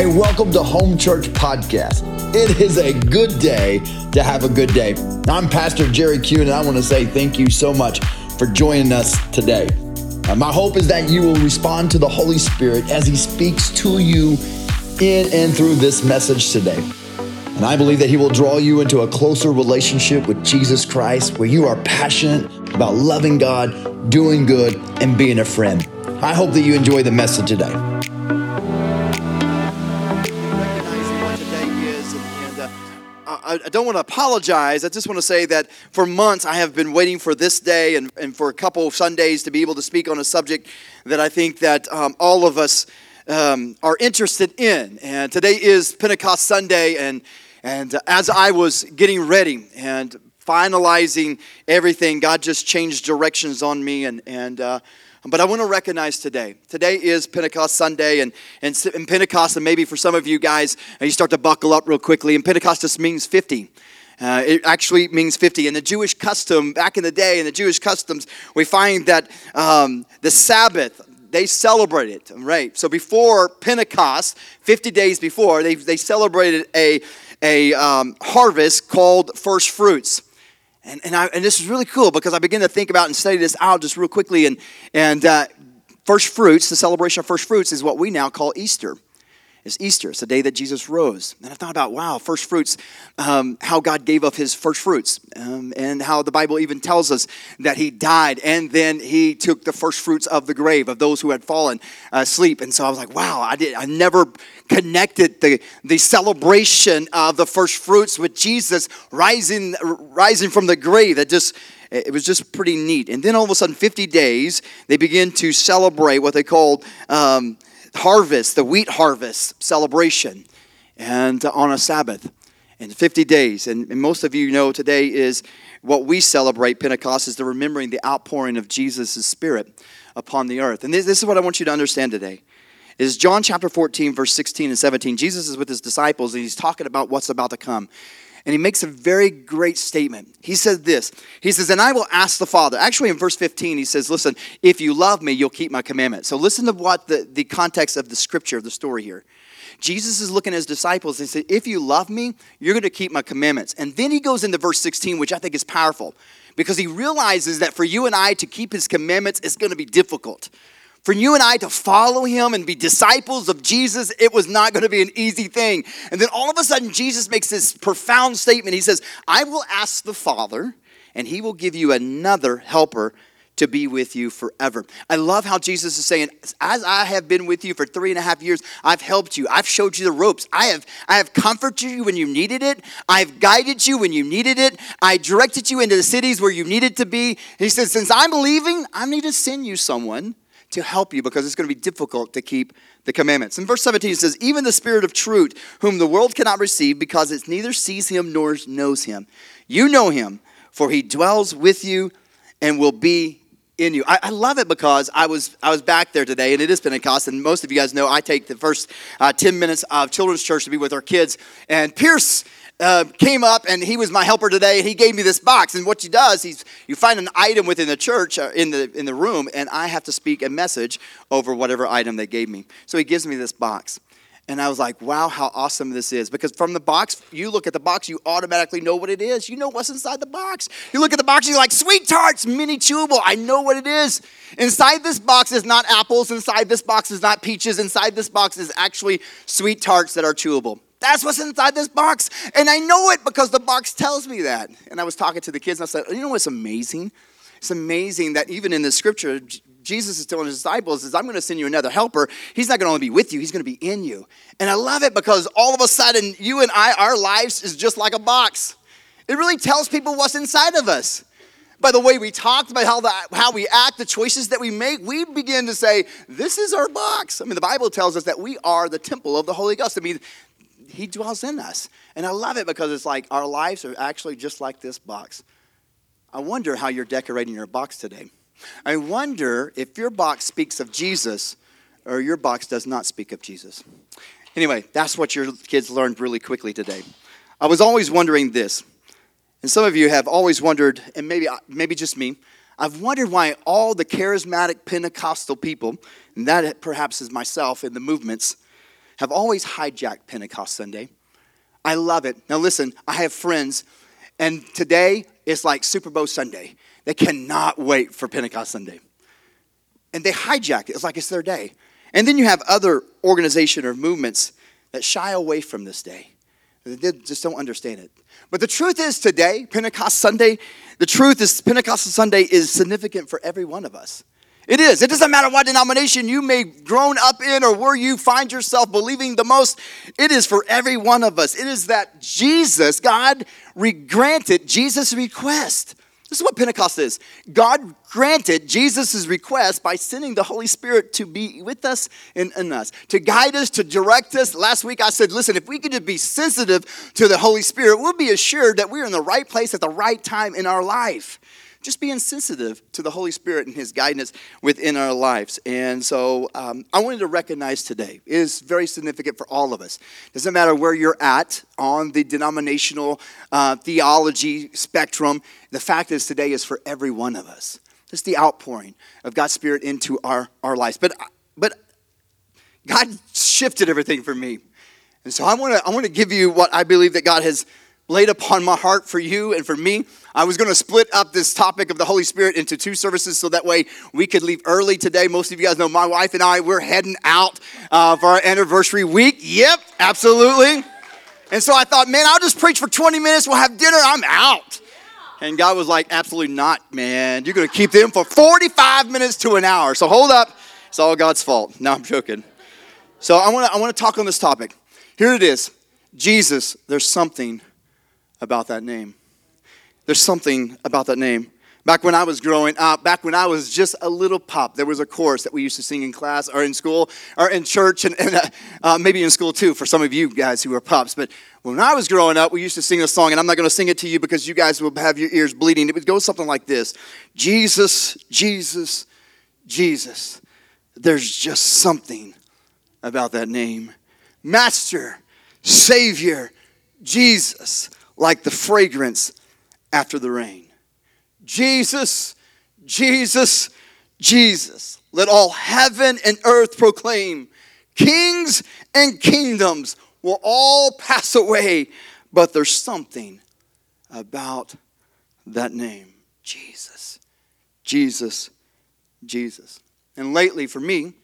Hey, welcome to Home Church Podcast. It is a good day to have a good day. I'm Pastor Jerry Kuhn, and I want to say thank you so much for joining us today. Uh, my hope is that you will respond to the Holy Spirit as He speaks to you in and through this message today. And I believe that He will draw you into a closer relationship with Jesus Christ where you are passionate about loving God, doing good, and being a friend. I hope that you enjoy the message today. I, don't want to apologize. I just want to say that for months I have been waiting for this day and, and for a couple of Sundays to be able to speak on a subject that I think that um, all of us um, are interested in. And today is Pentecost Sunday, and and uh, as I was getting ready and finalizing everything, God just changed directions on me and and. Uh, but I want to recognize today. Today is Pentecost Sunday, and, and, and Pentecost, and maybe for some of you guys, uh, you start to buckle up real quickly. And Pentecost just means 50. Uh, it actually means 50. In the Jewish custom, back in the day, in the Jewish customs, we find that um, the Sabbath, they celebrate it, right? So before Pentecost, 50 days before, they, they celebrated a, a um, harvest called first fruits. And, and, I, and this is really cool because I began to think about and study this out just real quickly. And, and uh, first fruits, the celebration of first fruits, is what we now call Easter. It's Easter. It's the day that Jesus rose. And I thought about, wow, first fruits, um, how God gave up his first fruits, um, and how the Bible even tells us that he died and then he took the first fruits of the grave of those who had fallen asleep. And so I was like, wow, I did. I never connected the, the celebration of the first fruits with Jesus rising, rising from the grave. That just it was just pretty neat. And then all of a sudden, 50 days, they begin to celebrate what they called um, harvest, the wheat harvest celebration, and on a Sabbath. In 50 days. And, and most of you know today is what we celebrate Pentecost is the remembering the outpouring of Jesus' Spirit upon the earth. And this, this is what I want you to understand today is John chapter 14, verse 16 and 17. Jesus is with his disciples and he's talking about what's about to come. And he makes a very great statement. He says this He says, And I will ask the Father. Actually, in verse 15, he says, Listen, if you love me, you'll keep my commandments. So listen to what the, the context of the scripture, of the story here. Jesus is looking at his disciples and said, If you love me, you're going to keep my commandments. And then he goes into verse 16, which I think is powerful because he realizes that for you and I to keep his commandments is going to be difficult. For you and I to follow him and be disciples of Jesus, it was not going to be an easy thing. And then all of a sudden, Jesus makes this profound statement. He says, I will ask the Father, and he will give you another helper to be with you forever. I love how Jesus is saying, as I have been with you for three and a half years, I've helped you. I've showed you the ropes. I have, I have comforted you when you needed it. I've guided you when you needed it. I directed you into the cities where you needed to be. He says, since I'm leaving, I need to send you someone to help you because it's going to be difficult to keep the commandments. In verse 17 it says, Even the Spirit of truth, whom the world cannot receive because it neither sees him nor knows him. You know him, for he dwells with you and will be in you. I, I, love it because I was I was back there today, and it is Pentecost, and most of you guys know I take the first uh, ten minutes of children's church to be with our kids. And Pierce uh, came up, and he was my helper today, and he gave me this box. And what he does, he's you find an item within the church uh, in the in the room, and I have to speak a message over whatever item they gave me. So he gives me this box. And I was like, wow, how awesome this is. Because from the box, you look at the box, you automatically know what it is. You know what's inside the box. You look at the box, you're like, sweet tarts, mini chewable. I know what it is. Inside this box is not apples. Inside this box is not peaches. Inside this box is actually sweet tarts that are chewable. That's what's inside this box. And I know it because the box tells me that. And I was talking to the kids and I said, you know what's amazing? It's amazing that even in the scripture, Jesus is telling his disciples is I'm going to send you another helper. He's not going to only be with you, he's going to be in you. And I love it because all of a sudden you and I our lives is just like a box. It really tells people what's inside of us. By the way we talk, by how, the, how we act, the choices that we make, we begin to say, This is our box. I mean, the Bible tells us that we are the temple of the Holy Ghost. I mean, He dwells in us. And I love it because it's like our lives are actually just like this box. I wonder how you're decorating your box today. I wonder if your box speaks of Jesus or your box does not speak of Jesus. Anyway, that's what your kids learned really quickly today. I was always wondering this, and some of you have always wondered, and maybe, maybe just me, I've wondered why all the charismatic Pentecostal people, and that perhaps is myself in the movements, have always hijacked Pentecost Sunday. I love it. Now, listen, I have friends, and today is like Super Bowl Sunday. They cannot wait for Pentecost Sunday. And they hijack it. It's like it's their day. And then you have other organization or movements that shy away from this day. They just don't understand it. But the truth is today, Pentecost Sunday, the truth is Pentecost Sunday is significant for every one of us. It is. It doesn't matter what denomination you may grown up in or where you find yourself believing the most. It is for every one of us. It is that Jesus, God granted Jesus' request. This is what Pentecost is. God granted Jesus' request by sending the Holy Spirit to be with us and in us, to guide us, to direct us. Last week I said, listen, if we could just be sensitive to the Holy Spirit, we'll be assured that we're in the right place at the right time in our life just being sensitive to the Holy Spirit and His guidance within our lives. And so um, I wanted to recognize today is very significant for all of us. Doesn't matter where you're at on the denominational uh, theology spectrum. The fact is today is for every one of us. It's the outpouring of God's Spirit into our, our lives. But but God shifted everything for me. And so I want to I want to give you what I believe that God has laid upon my heart for you and for me. I was going to split up this topic of the Holy Spirit into two services so that way we could leave early today. Most of you guys know my wife and I, we're heading out uh, for our anniversary week. Yep, absolutely. And so I thought, man, I'll just preach for 20 minutes. We'll have dinner. I'm out. And God was like, absolutely not, man. You're going to keep them for 45 minutes to an hour. So hold up. It's all God's fault. No, I'm joking. So I want to I want to talk on this topic. Here it is. Jesus, there's something about that name. There's something about that name. Back when I was growing up, back when I was just a little pup, there was a chorus that we used to sing in class or in school or in church and, and uh, uh, maybe in school too for some of you guys who are pups. But when I was growing up, we used to sing a song, and I'm not going to sing it to you because you guys will have your ears bleeding. It would go something like this Jesus, Jesus, Jesus. There's just something about that name. Master, Savior, Jesus like the fragrance after the rain. Jesus, Jesus, Jesus. Let all heaven and earth proclaim. Kings and kingdoms will all pass away, but there's something about that name Jesus. Jesus, Jesus. And lately, for me,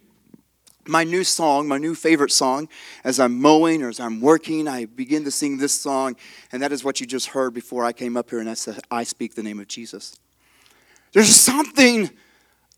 my new song, my new favorite song, as I'm mowing or as I'm working, I begin to sing this song, and that is what you just heard before I came up here, and that's I speak the name of Jesus. There's something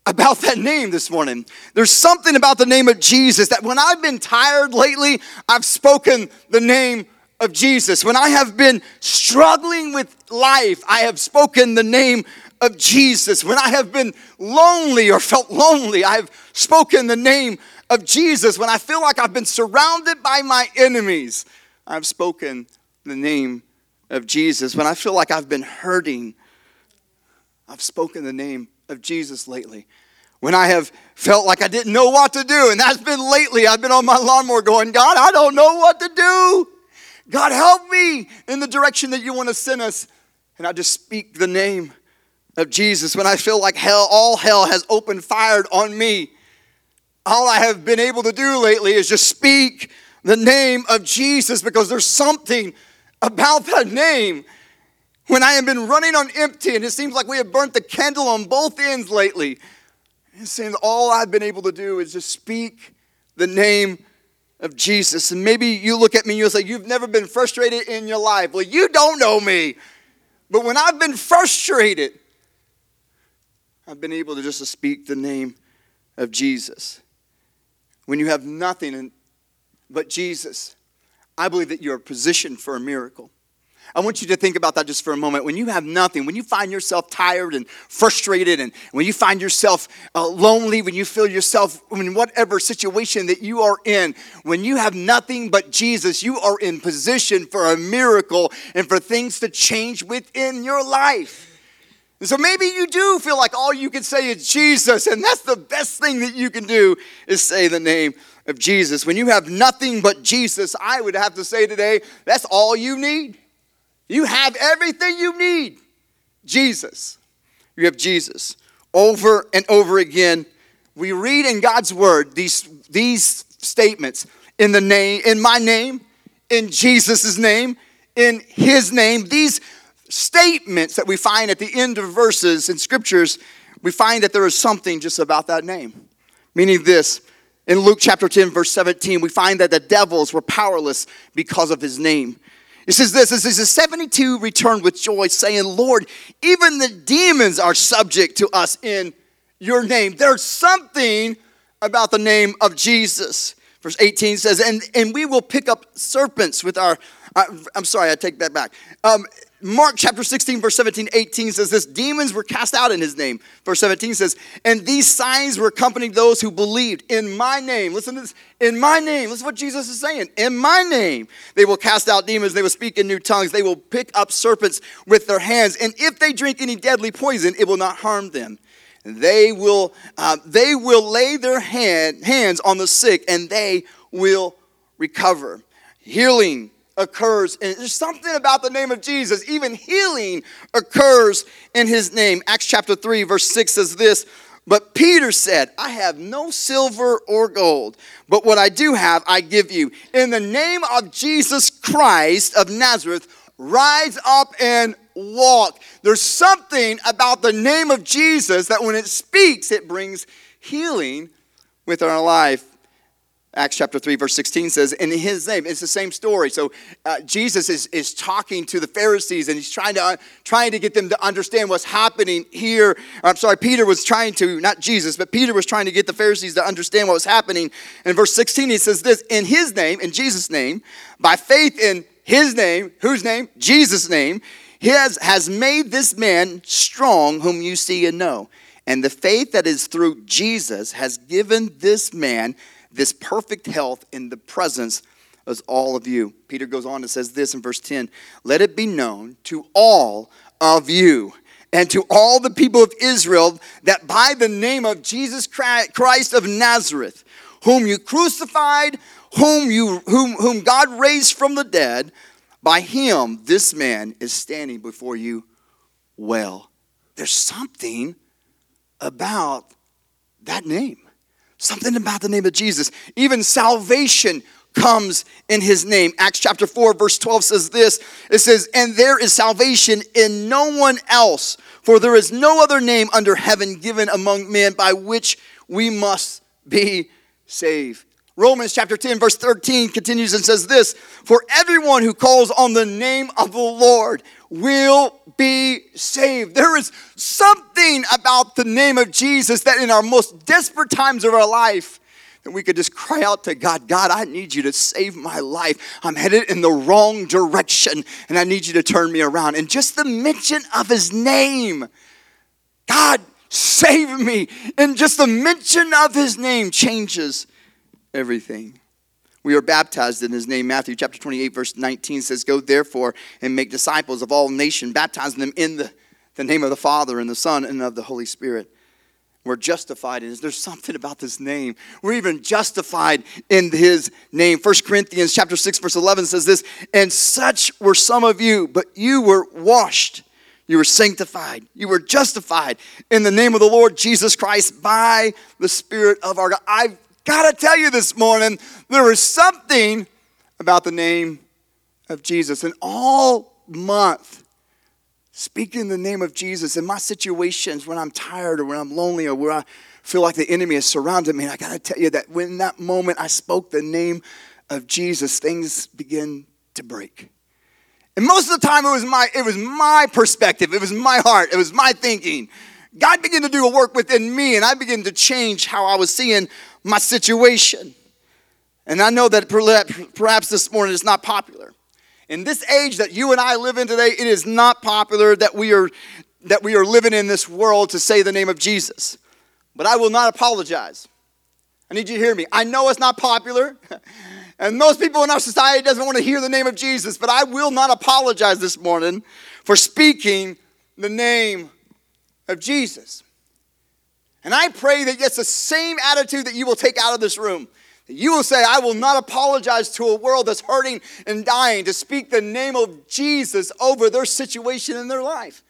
about that name this morning. There's something about the name of Jesus that when I've been tired lately, I've spoken the name of Jesus. When I have been struggling with life, I have spoken the name of Jesus. When I have been lonely or felt lonely, I have spoken the name of Jesus, when I feel like I've been surrounded by my enemies, I've spoken the name of Jesus. When I feel like I've been hurting, I've spoken the name of Jesus lately. When I have felt like I didn't know what to do, and that's been lately, I've been on my lawnmower going, God, I don't know what to do. God, help me in the direction that you want to send us. And I just speak the name of Jesus. When I feel like hell, all hell has opened fire on me, all I have been able to do lately is just speak the name of Jesus because there's something about that name. When I have been running on empty and it seems like we have burnt the candle on both ends lately, it seems all I've been able to do is just speak the name of Jesus. And maybe you look at me and you'll say, You've never been frustrated in your life. Well, you don't know me. But when I've been frustrated, I've been able to just speak the name of Jesus when you have nothing but Jesus, I believe that you're positioned for a miracle. I want you to think about that just for a moment. When you have nothing, when you find yourself tired and frustrated, and when you find yourself uh, lonely, when you feel yourself in whatever situation that you are in, when you have nothing but Jesus, you are in position for a miracle and for things to change within your life. And so maybe you do feel like all you can say is Jesus, and that's the best thing that you can do is say the name of Jesus. When you have nothing but Jesus, I would have to say today, that's all you need. You have everything you need. Jesus. You have Jesus. Over and over again, we read in God's word these, these statements in the name, in my name, in Jesus' name, in his name. These statements that we find at the end of verses in scriptures, we find that there is something just about that name. Meaning this, in Luke chapter 10, verse 17, we find that the devils were powerless because of his name. It says this, it says, 72 returned with joy, saying, Lord, even the demons are subject to us in your name. There's something about the name of Jesus. Verse 18 says, and, and we will pick up serpents with our, uh, I'm sorry, I take that back. Um, Mark chapter 16, verse 17, 18 says this demons were cast out in his name. Verse 17 says, and these signs were accompanying those who believed in my name. Listen to this. In my name. Listen to what Jesus is saying. In my name. They will cast out demons. They will speak in new tongues. They will pick up serpents with their hands. And if they drink any deadly poison, it will not harm them. They will, uh, they will lay their hand, hands on the sick and they will recover. Healing occurs. And there's something about the name of Jesus. Even healing occurs in his name. Acts chapter 3, verse 6 says this. But Peter said, I have no silver or gold, but what I do have, I give you. In the name of Jesus Christ of Nazareth, rise up and walk. There's something about the name of Jesus that when it speaks, it brings healing with our life. Acts chapter 3, verse 16 says, In his name, it's the same story. So uh, Jesus is, is talking to the Pharisees and he's trying to, uh, trying to get them to understand what's happening here. I'm sorry, Peter was trying to, not Jesus, but Peter was trying to get the Pharisees to understand what was happening. In verse 16, he says this In his name, in Jesus' name, by faith in his name, whose name? Jesus' name, he has, has made this man strong, whom you see and know. And the faith that is through Jesus has given this man this perfect health in the presence of all of you. Peter goes on and says this in verse 10 Let it be known to all of you and to all the people of Israel that by the name of Jesus Christ of Nazareth, whom you crucified, whom, you, whom, whom God raised from the dead, by him this man is standing before you well. There's something about that name. Something about the name of Jesus. Even salvation comes in his name. Acts chapter 4, verse 12 says this it says, And there is salvation in no one else, for there is no other name under heaven given among men by which we must be saved. Romans chapter 10, verse 13 continues and says this For everyone who calls on the name of the Lord will be saved. There is something about the name of Jesus that in our most desperate times of our life, that we could just cry out to God, God, I need you to save my life. I'm headed in the wrong direction and I need you to turn me around. And just the mention of his name, God, save me. And just the mention of his name changes everything. We are baptized in his name. Matthew chapter 28, verse 19 says, Go therefore and make disciples of all nations, baptizing them in the, the name of the Father and the Son and of the Holy Spirit. We're justified in his. There's something about this name. We're even justified in his name. 1 Corinthians chapter 6, verse 11 says this, and such were some of you, but you were washed. You were sanctified. You were justified in the name of the Lord Jesus Christ by the Spirit of our God. I've got to tell you this morning, there is something about the name of Jesus. And all month, speaking the name of Jesus in my situations when I'm tired or when I'm lonely or where I feel like the enemy has surrounded me, I got to tell you that when that moment I spoke the name of Jesus, things begin to break. And most of the time it was my it was my perspective, it was my heart, it was my thinking. God began to do a work within me, and I began to change how I was seeing my situation. And I know that perhaps this morning is not popular. In this age that you and I live in today, it is not popular that we are that we are living in this world to say the name of Jesus. But I will not apologize. I need you to hear me. I know it's not popular. And most people in our society doesn't want to hear the name of Jesus, but I will not apologize this morning for speaking the name of Jesus. And I pray that it's the same attitude that you will take out of this room. That you will say, I will not apologize to a world that's hurting and dying to speak the name of Jesus over their situation in their life.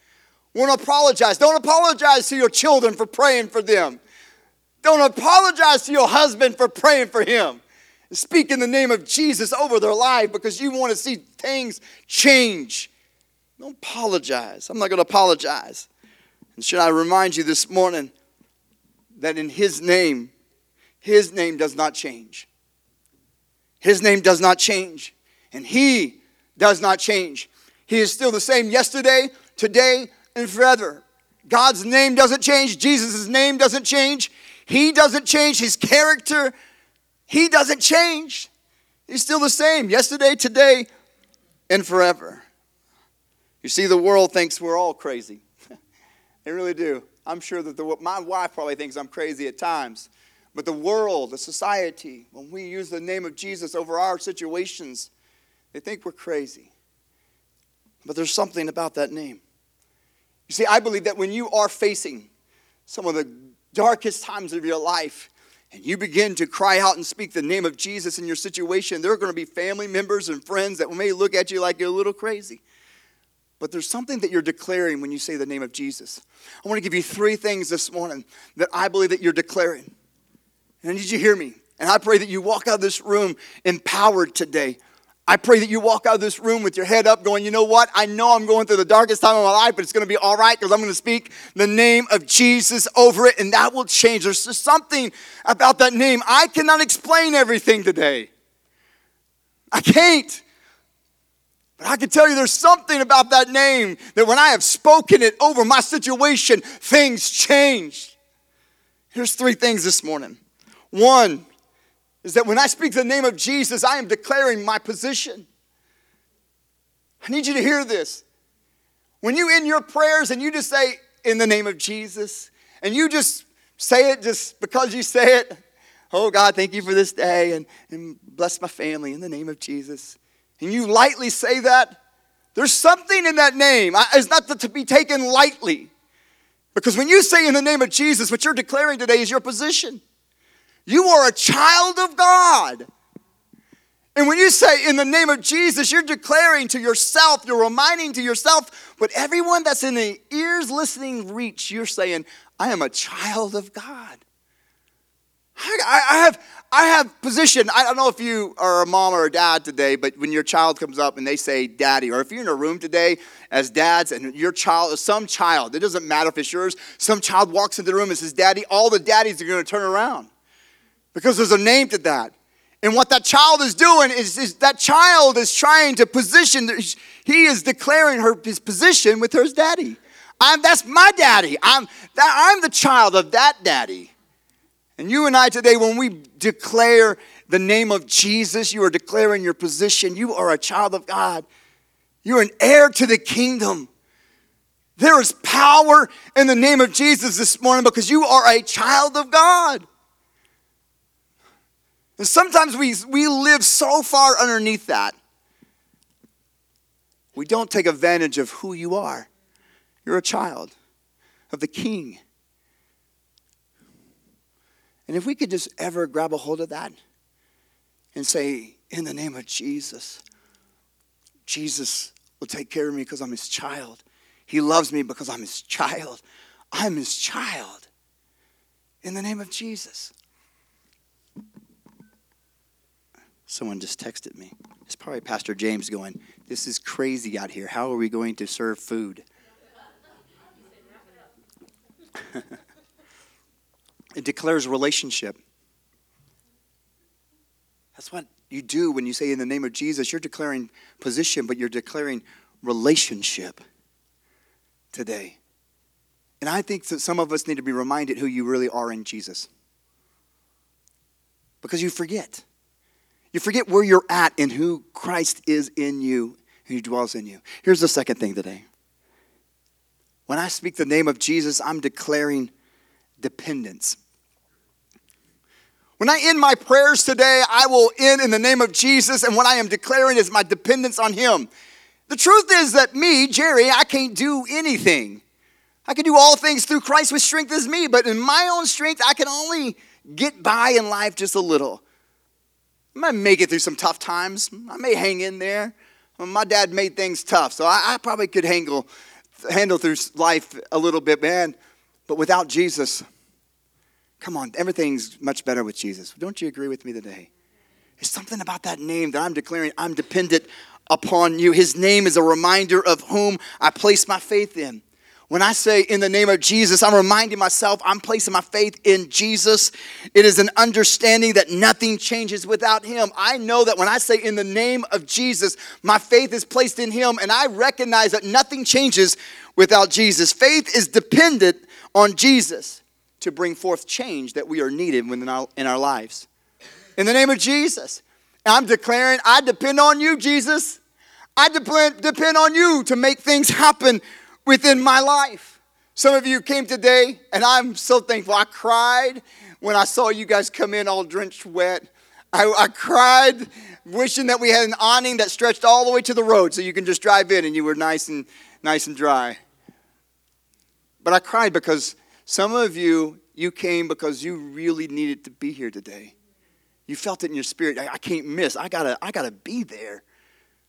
Won't apologize. Don't apologize to your children for praying for them. Don't apologize to your husband for praying for him. Speak in the name of Jesus over their life because you want to see things change. Don't apologize. I'm not going to apologize. And should I remind you this morning that in His name, His name does not change. His name does not change. And He does not change. He is still the same yesterday, today, and forever. God's name doesn't change. Jesus' name doesn't change. He doesn't change. His character, He doesn't change. He's still the same yesterday, today, and forever. You see, the world thinks we're all crazy. they really do. I'm sure that the, my wife probably thinks I'm crazy at times. But the world, the society, when we use the name of Jesus over our situations, they think we're crazy. But there's something about that name. You see, I believe that when you are facing some of the darkest times of your life, and you begin to cry out and speak the name of Jesus in your situation, there are going to be family members and friends that may look at you like you're a little crazy. But there's something that you're declaring when you say the name of Jesus. I want to give you three things this morning that I believe that you're declaring. And need you hear me. And I pray that you walk out of this room empowered today I pray that you walk out of this room with your head up, going, you know what? I know I'm going through the darkest time of my life, but it's going to be all right because I'm going to speak the name of Jesus over it, and that will change. There's just something about that name. I cannot explain everything today. I can't. But I can tell you there's something about that name that when I have spoken it over my situation, things change. Here's three things this morning. One, is that when I speak the name of Jesus, I am declaring my position. I need you to hear this. When you in your prayers and you just say, in the name of Jesus, and you just say it just because you say it, oh God, thank you for this day, and, and bless my family in the name of Jesus. And you lightly say that, there's something in that name. It's not to be taken lightly. Because when you say in the name of Jesus, what you're declaring today is your position. You are a child of God. And when you say in the name of Jesus, you're declaring to yourself, you're reminding to yourself, but everyone that's in the ears listening reach, you're saying, I am a child of God. I, I, have, I have position. I don't know if you are a mom or a dad today, but when your child comes up and they say daddy, or if you're in a room today as dads and your child, some child, it doesn't matter if it's yours, some child walks into the room and says daddy, all the daddies are going to turn around because there's a name to that. And what that child is doing is, is that child is trying to position, he is declaring her, his position with her daddy. I'm, that's my daddy. I'm, that, I'm the child of that daddy. And you and I today, when we declare the name of Jesus, you are declaring your position. You are a child of God. You're an heir to the kingdom. There is power in the name of Jesus this morning because you are a child of God. And sometimes we, we live so far underneath that, we don't take advantage of who you are. You're a child of the King. And if we could just ever grab a hold of that and say, in the name of Jesus, Jesus will take care of me because I'm his child. He loves me because I'm his child. I'm his child. In the name of Jesus. Someone just texted me. It's probably Pastor James going, This is crazy out here. How are we going to serve food? it declares relationship. That's what you do when you say in the name of Jesus. You're declaring position, but you're declaring relationship today. And I think that some of us need to be reminded who you really are in Jesus. Because you forget. You forget where you're at and who Christ is in you and who dwells in you. Here's the second thing today. When I speak the name of Jesus, I'm declaring dependence. When I end my prayers today, I will end in the name of Jesus, and what I am declaring is my dependence on Him. The truth is that me, Jerry, I can't do anything. I can do all things through Christ which strengthens me, but in my own strength, I can only get by in life just a little. I might make it through some tough times. I may hang in there. My dad made things tough, so I, I probably could handle, handle through life a little bit, man. But without Jesus, come on, everything's much better with Jesus. Don't you agree with me today? It's something about that name that I'm declaring I'm dependent upon you. His name is a reminder of whom I place my faith in. When I say in the name of Jesus, I'm reminding myself I'm placing my faith in Jesus. It is an understanding that nothing changes without Him. I know that when I say in the name of Jesus, my faith is placed in Him, and I recognize that nothing changes without Jesus. Faith is dependent on Jesus to bring forth change that we are needed in our, in our lives. In the name of Jesus, I'm declaring I depend on you, Jesus. I depend, depend on you to make things happen within my life. Some of you came today, and I'm so thankful. I cried when I saw you guys come in all drenched wet. I, I, cried wishing that we had an awning that stretched all the way to the road so you can just drive in and you were nice and nice and dry. But I cried because some of you, you came because you really needed to be here today. You felt it in your spirit. I, I can't miss. I gotta, I gotta be there.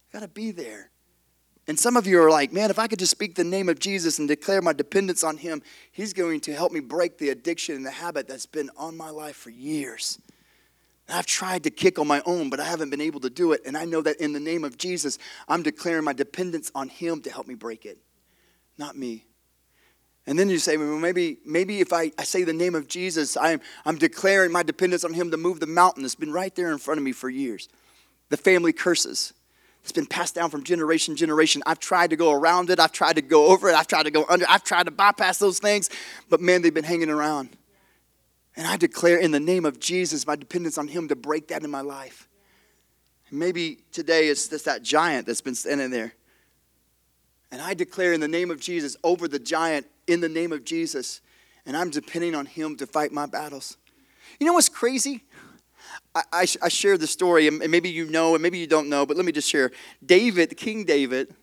I gotta be there. And some of you are like, man, if I could just speak the name of Jesus and declare my dependence on Him, He's going to help me break the addiction and the habit that's been on my life for years. I've tried to kick on my own, but I haven't been able to do it. And I know that in the name of Jesus, I'm declaring my dependence on Him to help me break it, not me. And then you say, well, maybe, maybe if I, I say the name of Jesus, I'm, I'm declaring my dependence on Him to move the mountain that's been right there in front of me for years. The family curses. It's been passed down from generation to generation. I've tried to go around it. I've tried to go over it. I've tried to go under. I've tried to bypass those things. But man, they've been hanging around. And I declare in the name of Jesus my dependence on Him to break that in my life. Maybe today it's just that giant that's been standing there. And I declare in the name of Jesus over the giant, in the name of Jesus. And I'm depending on Him to fight my battles. You know what's crazy? I, I, I share the story, and maybe you know, and maybe you don't know, but let me just share. David, King David,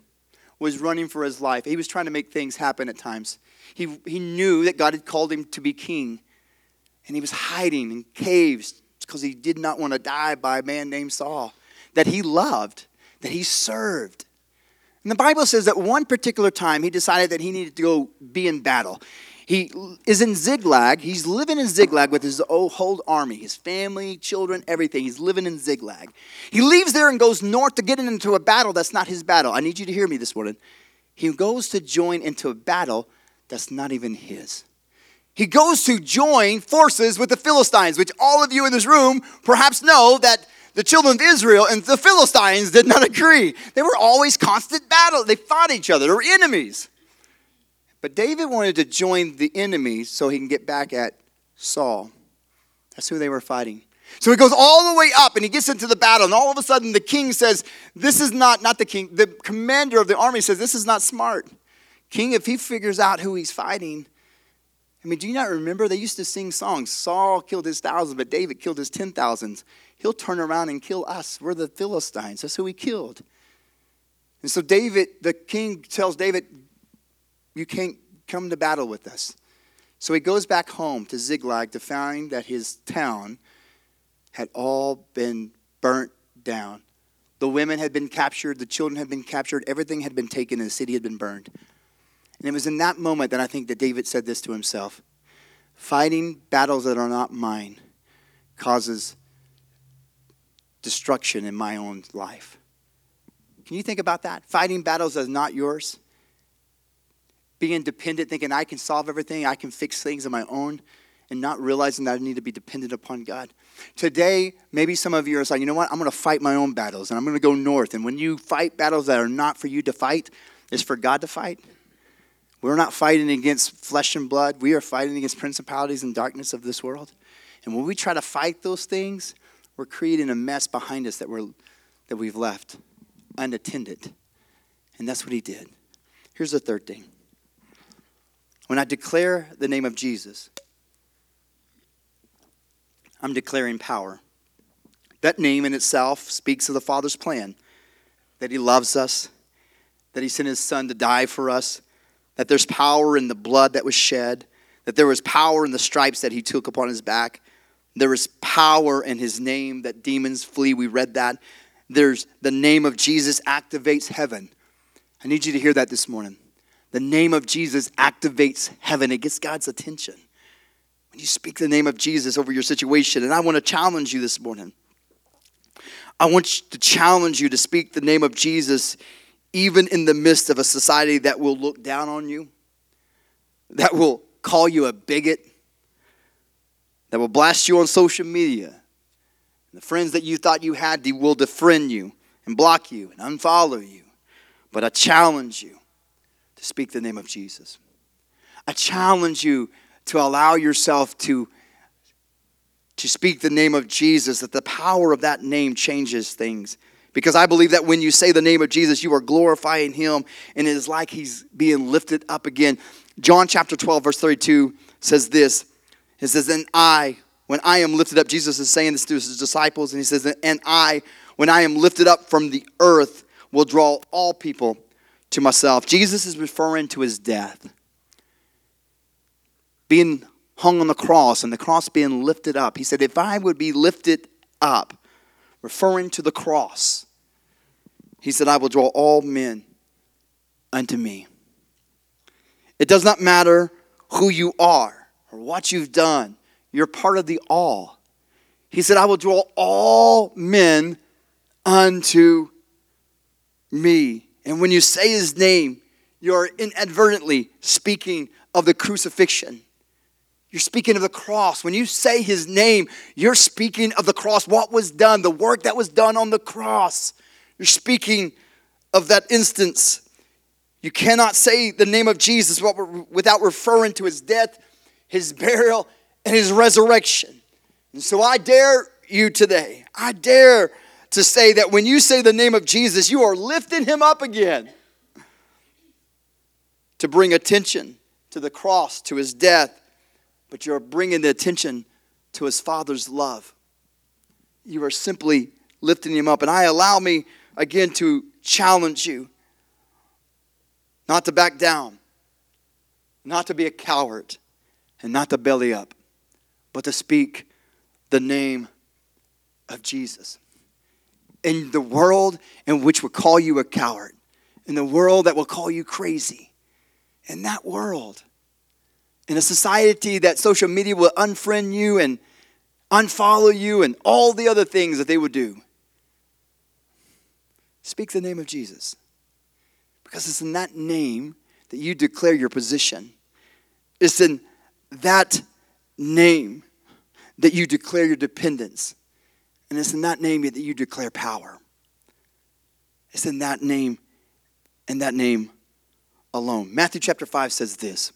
was running for his life. He was trying to make things happen at times. He, he knew that God had called him to be king, and he was hiding in caves because he did not want to die by a man named Saul that he loved, that he served. And the Bible says that one particular time he decided that he needed to go be in battle. He is in Ziklag. He's living in Ziklag with his whole army, his family, children, everything. He's living in Ziklag. He leaves there and goes north to get into a battle that's not his battle. I need you to hear me this morning. He goes to join into a battle that's not even his. He goes to join forces with the Philistines, which all of you in this room perhaps know that the children of Israel and the Philistines did not agree. They were always constant battle. They fought each other. They were enemies. But David wanted to join the enemy so he can get back at Saul. That's who they were fighting. So he goes all the way up and he gets into the battle, and all of a sudden the king says, This is not, not the king, the commander of the army says, This is not smart. King, if he figures out who he's fighting, I mean, do you not remember they used to sing songs? Saul killed his thousands, but David killed his ten thousands. He'll turn around and kill us. We're the Philistines. That's who he killed. And so David, the king tells David, you can't come to battle with us. So he goes back home to Ziklag to find that his town had all been burnt down. The women had been captured, the children had been captured, everything had been taken, and the city had been burned. And it was in that moment that I think that David said this to himself Fighting battles that are not mine causes destruction in my own life. Can you think about that? Fighting battles that are not yours being dependent, thinking I can solve everything, I can fix things on my own, and not realizing that I need to be dependent upon God. Today, maybe some of you are saying, you know what, I'm going to fight my own battles, and I'm going to go north. And when you fight battles that are not for you to fight, it's for God to fight. We're not fighting against flesh and blood. We are fighting against principalities and darkness of this world. And when we try to fight those things, we're creating a mess behind us that, we're, that we've left unattended. And that's what he did. Here's the third thing when I declare the name of Jesus, I'm declaring power. That name in itself speaks of the Father's plan that He loves us, that He sent His Son to die for us, that there's power in the blood that was shed, that there was power in the stripes that He took upon His back. There is power in His name that demons flee. We read that. There's the name of Jesus activates heaven. I need you to hear that this morning. The name of Jesus activates heaven, it gets God's attention. When you speak the name of Jesus over your situation, and I want to challenge you this morning. I want to challenge you to speak the name of Jesus even in the midst of a society that will look down on you, that will call you a bigot, that will blast you on social media. The friends that you thought you had will defriend you and block you and unfollow you. But I challenge you to speak the name of Jesus. I challenge you to allow yourself to, to speak the name of Jesus, that the power of that name changes things. Because I believe that when you say the name of Jesus, you are glorifying him, and it is like he's being lifted up again. John chapter 12, verse 32 says this It says, And I, when I am lifted up, Jesus is saying this to his disciples, and he says, And I, when I am lifted up from the earth, will draw all people to myself. Jesus is referring to his death, being hung on the cross, and the cross being lifted up. He said, If I would be lifted up, referring to the cross, he said, I will draw all men unto me. It does not matter who you are or what you've done, you're part of the all. He said, I will draw all men unto me. And when you say his name, you're inadvertently speaking of the crucifixion. You're speaking of the cross. When you say his name, you're speaking of the cross, what was done, the work that was done on the cross. You're speaking of that instance. You cannot say the name of Jesus without referring to his death, his burial, and his resurrection. And so I dare you today, I dare to say that when you say the name of Jesus, you are lifting him up again to bring attention to the cross, to his death, but you're bringing the attention to his Father's love. You are simply lifting him up. And I allow me again to challenge you. Not to back down, not to be a coward, and not to belly up, but to speak the name of Jesus. In the world in which will call you a coward, in the world that will call you crazy, in that world, in a society that social media will unfriend you and unfollow you and all the other things that they would do. Speak the name of Jesus. Because it's in that name that you declare your position. It's in that name that you declare your dependence. And it's in that name that you declare power. It's in that name and that name alone. Matthew chapter 5 says this.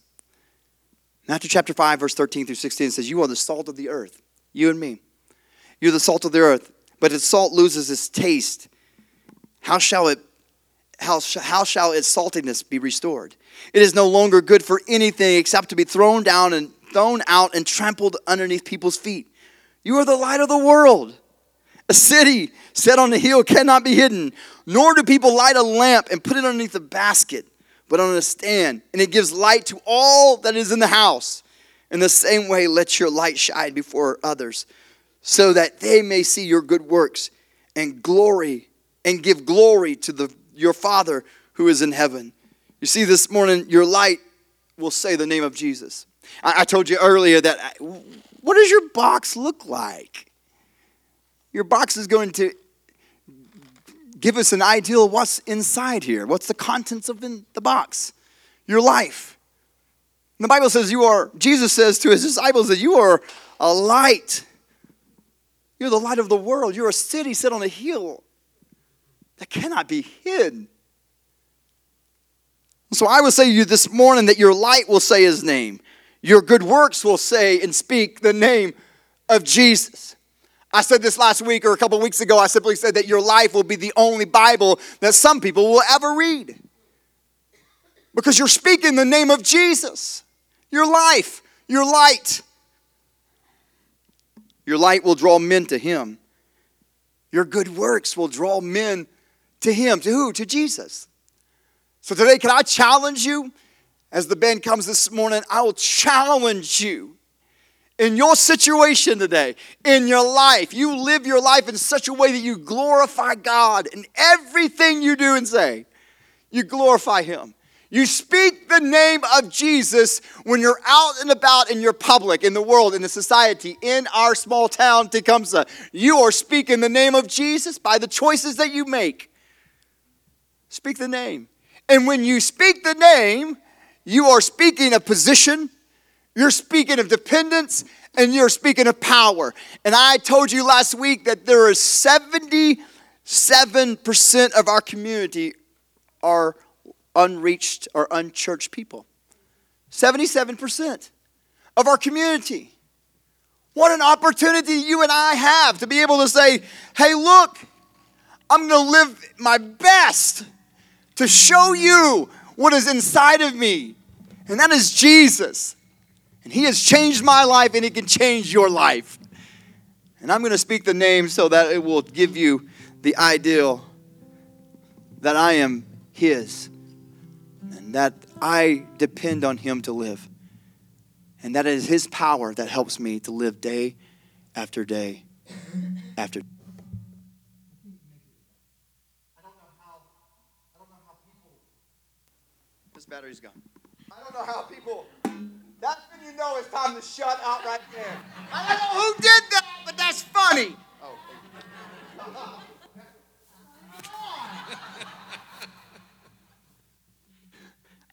Matthew chapter 5, verse 13 through 16 says, You are the salt of the earth, you and me. You're the salt of the earth, but if salt loses its taste. How shall it how, how shall its saltiness be restored? It is no longer good for anything except to be thrown down and thrown out and trampled underneath people's feet. You are the light of the world. A city set on a hill cannot be hidden, nor do people light a lamp and put it underneath a basket, but on a stand, and it gives light to all that is in the house. In the same way, let your light shine before others, so that they may see your good works and glory and give glory to the, your Father who is in heaven. You see, this morning, your light will say the name of Jesus. I, I told you earlier that uh, I, what does your box look like? Your box is going to give us an idea of what's inside here. What's the contents of the box? Your life. And the Bible says you are, Jesus says to his disciples that you are a light. You're the light of the world. You're a city set on a hill that cannot be hid. So I would say to you this morning that your light will say his name. Your good works will say and speak the name of Jesus. I said this last week or a couple weeks ago. I simply said that your life will be the only Bible that some people will ever read. Because you're speaking the name of Jesus. Your life, your light. Your light will draw men to Him. Your good works will draw men to Him. To who? To Jesus. So today, can I challenge you? As the band comes this morning, I will challenge you in your situation today, in your life, you live your life in such a way that you glorify God in everything you do and say. You glorify Him. You speak the name of Jesus when you're out and about in your public, in the world, in the society, in our small town, Tecumseh. You are speaking the name of Jesus by the choices that you make. Speak the name. And when you speak the name, you are speaking a position, you're speaking of dependence, and you're speaking of power. And I told you last week that there is 77% of our community are unreached or unchurched people. 77% of our community. What an opportunity you and I have to be able to say, hey, look, I'm going to live my best to show you what is inside of me, and that is Jesus. And He has changed my life, and He can change your life. And I'm going to speak the name so that it will give you the ideal that I am His and that I depend on Him to live. And that is His power that helps me to live day after day after day. I don't know how people. This battery's gone. I don't know how people. That's when know it's time to shut up right there. I don't know who did that, but that's funny. Oh,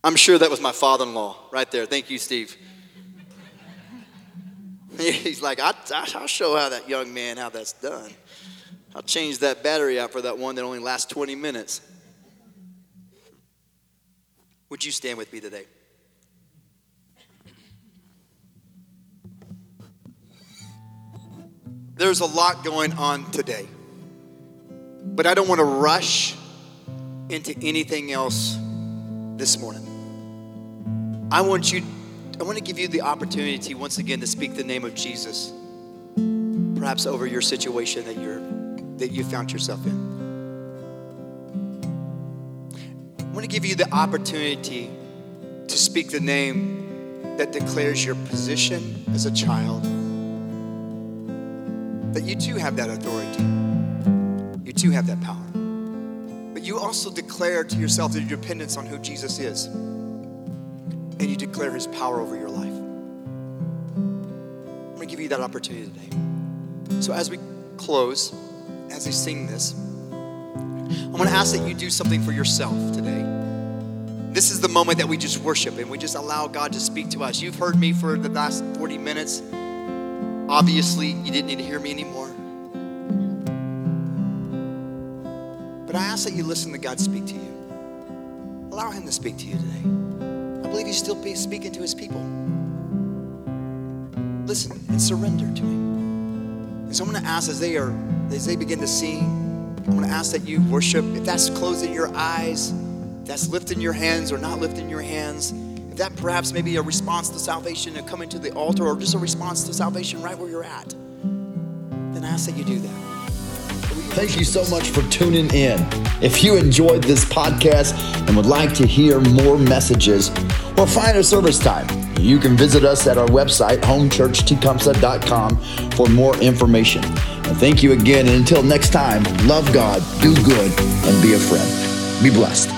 I'm sure that was my father in law right there. Thank you, Steve. He's like, I, will show how that young man how that's done. I'll change that battery out for that one that only lasts 20 minutes. Would you stand with me today? There's a lot going on today, but I don't want to rush into anything else this morning. I want you, I want to give you the opportunity once again to speak the name of Jesus, perhaps over your situation that you're that you found yourself in. I want to give you the opportunity to speak the name that declares your position as a child. That you too have that authority. You too have that power. But you also declare to yourself your dependence on who Jesus is and you declare his power over your life. I'm going to give you that opportunity today. So as we close, as we sing this, I want to ask that you do something for yourself today. This is the moment that we just worship and we just allow God to speak to us. You've heard me for the last 40 minutes. Obviously, you didn't need to hear me anymore. But I ask that you listen to God speak to you. Allow Him to speak to you today I believe he's still speaking to his people. Listen and surrender to him. And so I'm going to ask as they are, as they begin to sing, I'm going to ask that you worship. If that's closing your eyes, that's lifting your hands or not lifting your hands, that perhaps maybe a response to salvation and coming to the altar or just a response to salvation right where you're at, then I ask that you do that. Thank you so much for tuning in. If you enjoyed this podcast and would like to hear more messages or find a service time, you can visit us at our website, homechurchtecumseh.com, for more information. And thank you again. And until next time, love God, do good, and be a friend. Be blessed.